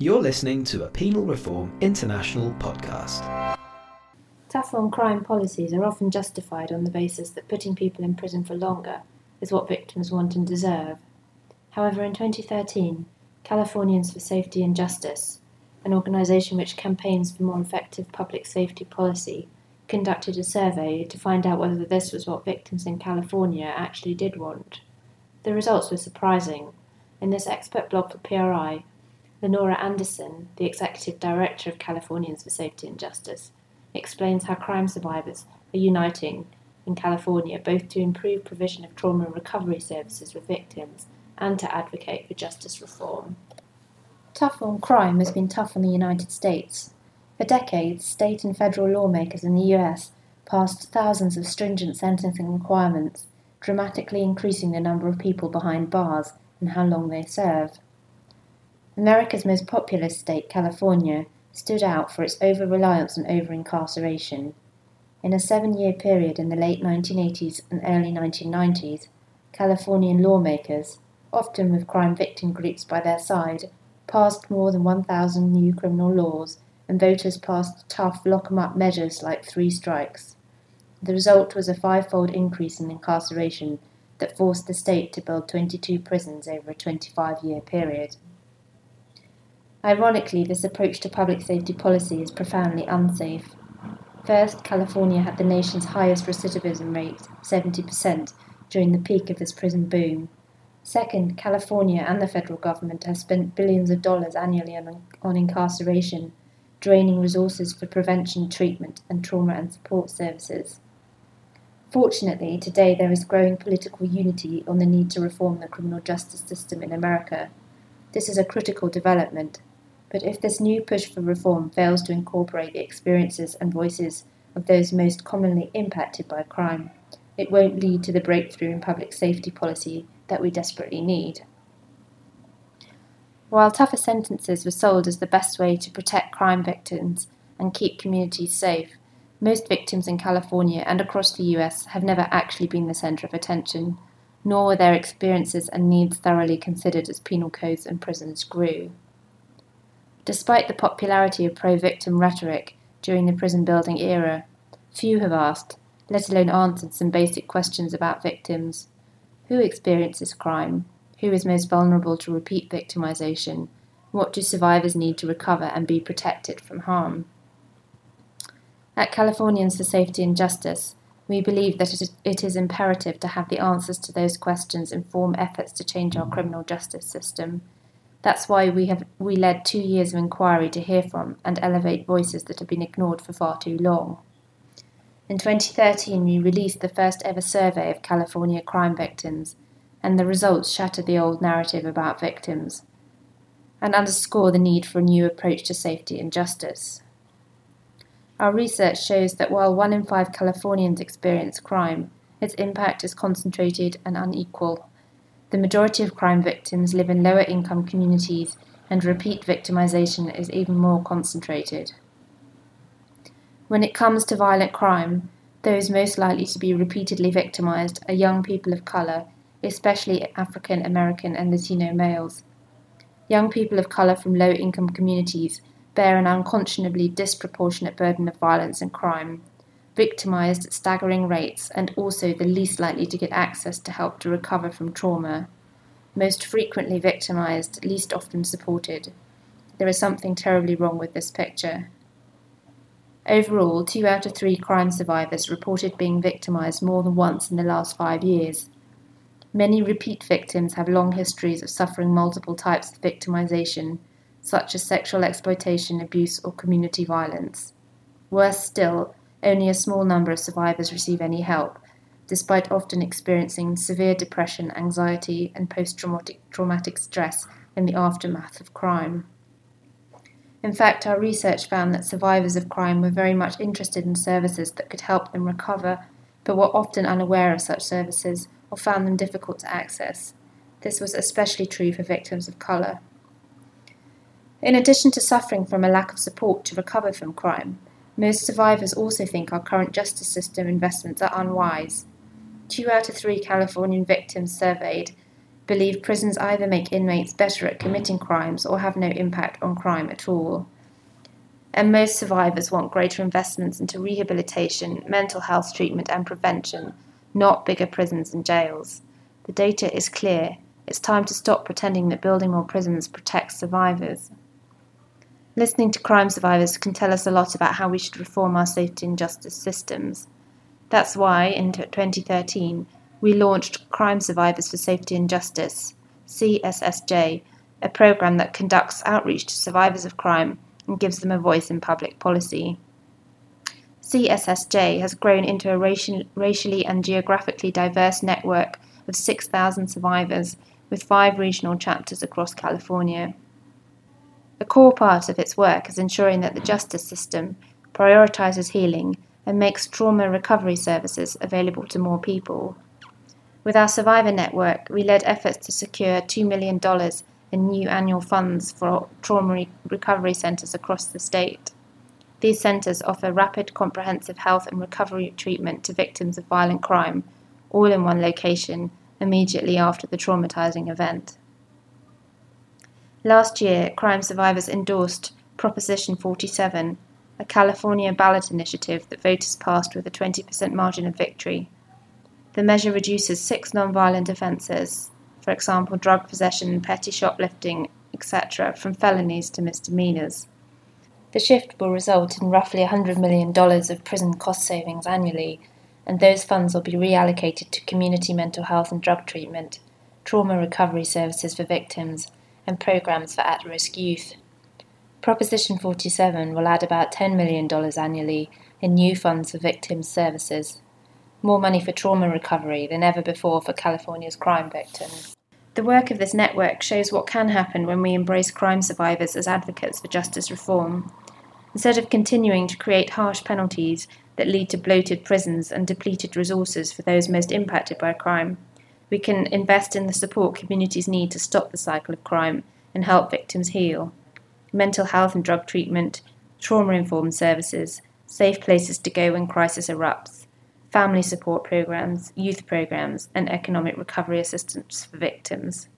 You're listening to a Penal Reform International podcast. Tough on crime policies are often justified on the basis that putting people in prison for longer is what victims want and deserve. However, in 2013, Californians for Safety and Justice, an organisation which campaigns for more effective public safety policy, conducted a survey to find out whether this was what victims in California actually did want. The results were surprising. In this expert blog for PRI, Lenore Anderson, the executive director of Californians for Safety and Justice, explains how crime survivors are uniting in California both to improve provision of trauma and recovery services for victims and to advocate for justice reform. Tough on crime has been tough on the United States. For decades, state and federal lawmakers in the US passed thousands of stringent sentencing requirements, dramatically increasing the number of people behind bars and how long they serve. America's most populous state, California, stood out for its over reliance on over incarceration. In a seven year period in the late 1980s and early 1990s, Californian lawmakers, often with crime victim groups by their side, passed more than 1,000 new criminal laws, and voters passed tough lock 'em up measures like three strikes. The result was a five-fold increase in incarceration that forced the state to build 22 prisons over a 25 year period. Ironically, this approach to public safety policy is profoundly unsafe. First, California had the nation's highest recidivism rate, 70%, during the peak of this prison boom. Second, California and the federal government have spent billions of dollars annually on, on incarceration, draining resources for prevention, treatment, and trauma and support services. Fortunately, today there is growing political unity on the need to reform the criminal justice system in America. This is a critical development, but if this new push for reform fails to incorporate the experiences and voices of those most commonly impacted by crime, it won't lead to the breakthrough in public safety policy that we desperately need. While tougher sentences were sold as the best way to protect crime victims and keep communities safe, most victims in California and across the US have never actually been the center of attention, nor were their experiences and needs thoroughly considered as penal codes and prisons grew. Despite the popularity of pro victim rhetoric during the prison building era, few have asked, let alone answered, some basic questions about victims. Who experiences crime? Who is most vulnerable to repeat victimization? What do survivors need to recover and be protected from harm? At Californians for Safety and Justice, we believe that it is imperative to have the answers to those questions inform efforts to change our criminal justice system. That's why we have we led two years of inquiry to hear from and elevate voices that have been ignored for far too long. In 2013, we released the first ever survey of California crime victims, and the results shattered the old narrative about victims and underscore the need for a new approach to safety and justice. Our research shows that while one in five Californians experience crime, its impact is concentrated and unequal. The majority of crime victims live in lower income communities, and repeat victimization is even more concentrated. When it comes to violent crime, those most likely to be repeatedly victimized are young people of color, especially African American and Latino males. Young people of color from low income communities bear an unconscionably disproportionate burden of violence and crime, victimized at staggering rates, and also the least likely to get access to help to recover from trauma. Most frequently victimized, least often supported. There is something terribly wrong with this picture. Overall, two out of three crime survivors reported being victimized more than once in the last five years. Many repeat victims have long histories of suffering multiple types of victimization, such as sexual exploitation, abuse, or community violence. Worse still, only a small number of survivors receive any help, despite often experiencing severe depression, anxiety, and post traumatic stress in the aftermath of crime. In fact, our research found that survivors of crime were very much interested in services that could help them recover, but were often unaware of such services or found them difficult to access. This was especially true for victims of colour. In addition to suffering from a lack of support to recover from crime, most survivors also think our current justice system investments are unwise. Two out of three Californian victims surveyed believe prisons either make inmates better at committing crimes or have no impact on crime at all. And most survivors want greater investments into rehabilitation, mental health treatment, and prevention, not bigger prisons and jails. The data is clear. It's time to stop pretending that building more prisons protects survivors. Listening to crime survivors can tell us a lot about how we should reform our safety and justice systems. That's why, in 2013, we launched Crime Survivors for Safety and Justice, CSSJ, a program that conducts outreach to survivors of crime and gives them a voice in public policy. CSSJ has grown into a racially and geographically diverse network of 6,000 survivors with five regional chapters across California. A core part of its work is ensuring that the justice system prioritizes healing and makes trauma recovery services available to more people. With our Survivor Network, we led efforts to secure $2 million in new annual funds for trauma recovery centres across the state. These centres offer rapid, comprehensive health and recovery treatment to victims of violent crime, all in one location, immediately after the traumatising event. Last year, crime survivors endorsed Proposition 47, a California ballot initiative that voters passed with a 20% margin of victory. The measure reduces six nonviolent offences, for example, drug possession, petty shoplifting, etc., from felonies to misdemeanours. The shift will result in roughly $100 million of prison cost savings annually, and those funds will be reallocated to community mental health and drug treatment, trauma recovery services for victims, and programs for at risk youth. Proposition 47 will add about $10 million annually in new funds for victims' services more money for trauma recovery than ever before for California's crime victims. The work of this network shows what can happen when we embrace crime survivors as advocates for justice reform. Instead of continuing to create harsh penalties that lead to bloated prisons and depleted resources for those most impacted by crime, we can invest in the support communities need to stop the cycle of crime and help victims heal. Mental health and drug treatment, trauma informed services, safe places to go when crisis erupts family support programs, youth programs, and economic recovery assistance for victims.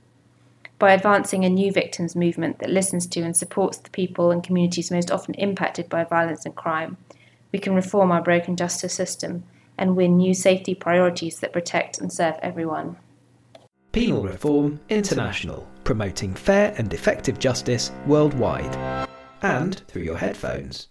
By advancing a new victims movement that listens to and supports the people and communities most often impacted by violence and crime, we can reform our broken justice system and win new safety priorities that protect and serve everyone. Penal Reform International, promoting fair and effective justice worldwide, and through your headphones.